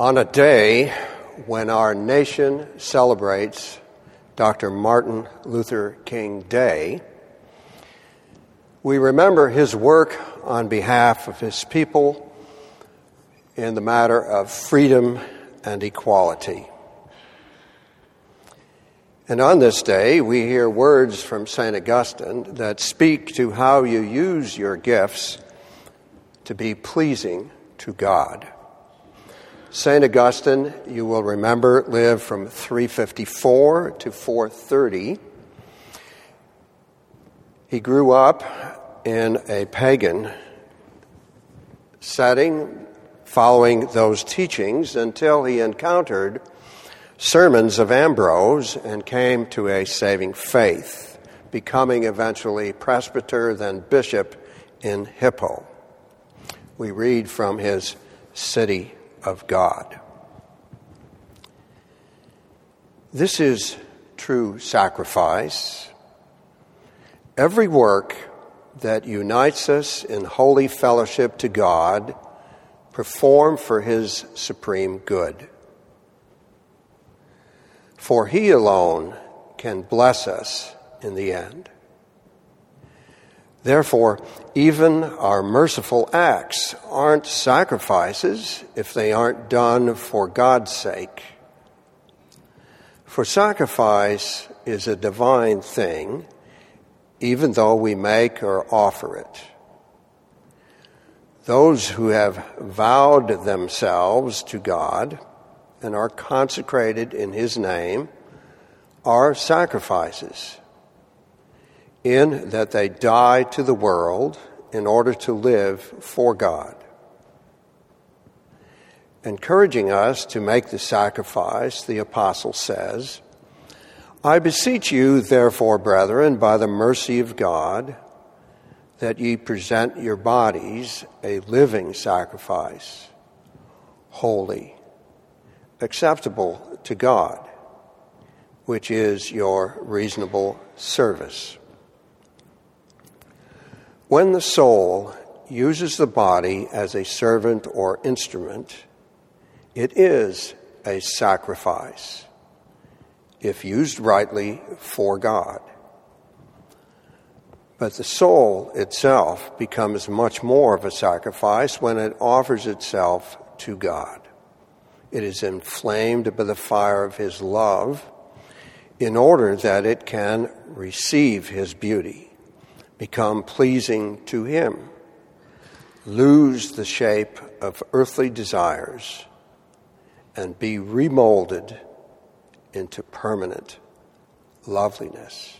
On a day when our nation celebrates Dr. Martin Luther King Day, we remember his work on behalf of his people in the matter of freedom and equality. And on this day, we hear words from St. Augustine that speak to how you use your gifts to be pleasing to God. St. Augustine, you will remember, lived from 354 to 430. He grew up in a pagan setting, following those teachings until he encountered sermons of Ambrose and came to a saving faith, becoming eventually presbyter, then bishop in Hippo. We read from his City of God. This is true sacrifice. Every work that unites us in holy fellowship to God, perform for His supreme good. For He alone can bless us in the end. Therefore, even our merciful acts aren't sacrifices if they aren't done for God's sake. For sacrifice is a divine thing even though we make or offer it. Those who have vowed themselves to God and are consecrated in His name are sacrifices, in that they die to the world in order to live for God. Encouraging us to make the sacrifice, the apostle says, I beseech you, therefore, brethren, by the mercy of God, that ye present your bodies a living sacrifice, holy, acceptable to God, which is your reasonable service. When the soul uses the body as a servant or instrument, it is a sacrifice if used rightly for God. But the soul itself becomes much more of a sacrifice when it offers itself to God. It is inflamed by the fire of His love in order that it can receive His beauty, become pleasing to Him, lose the shape of earthly desires, and be remolded into permanent loveliness.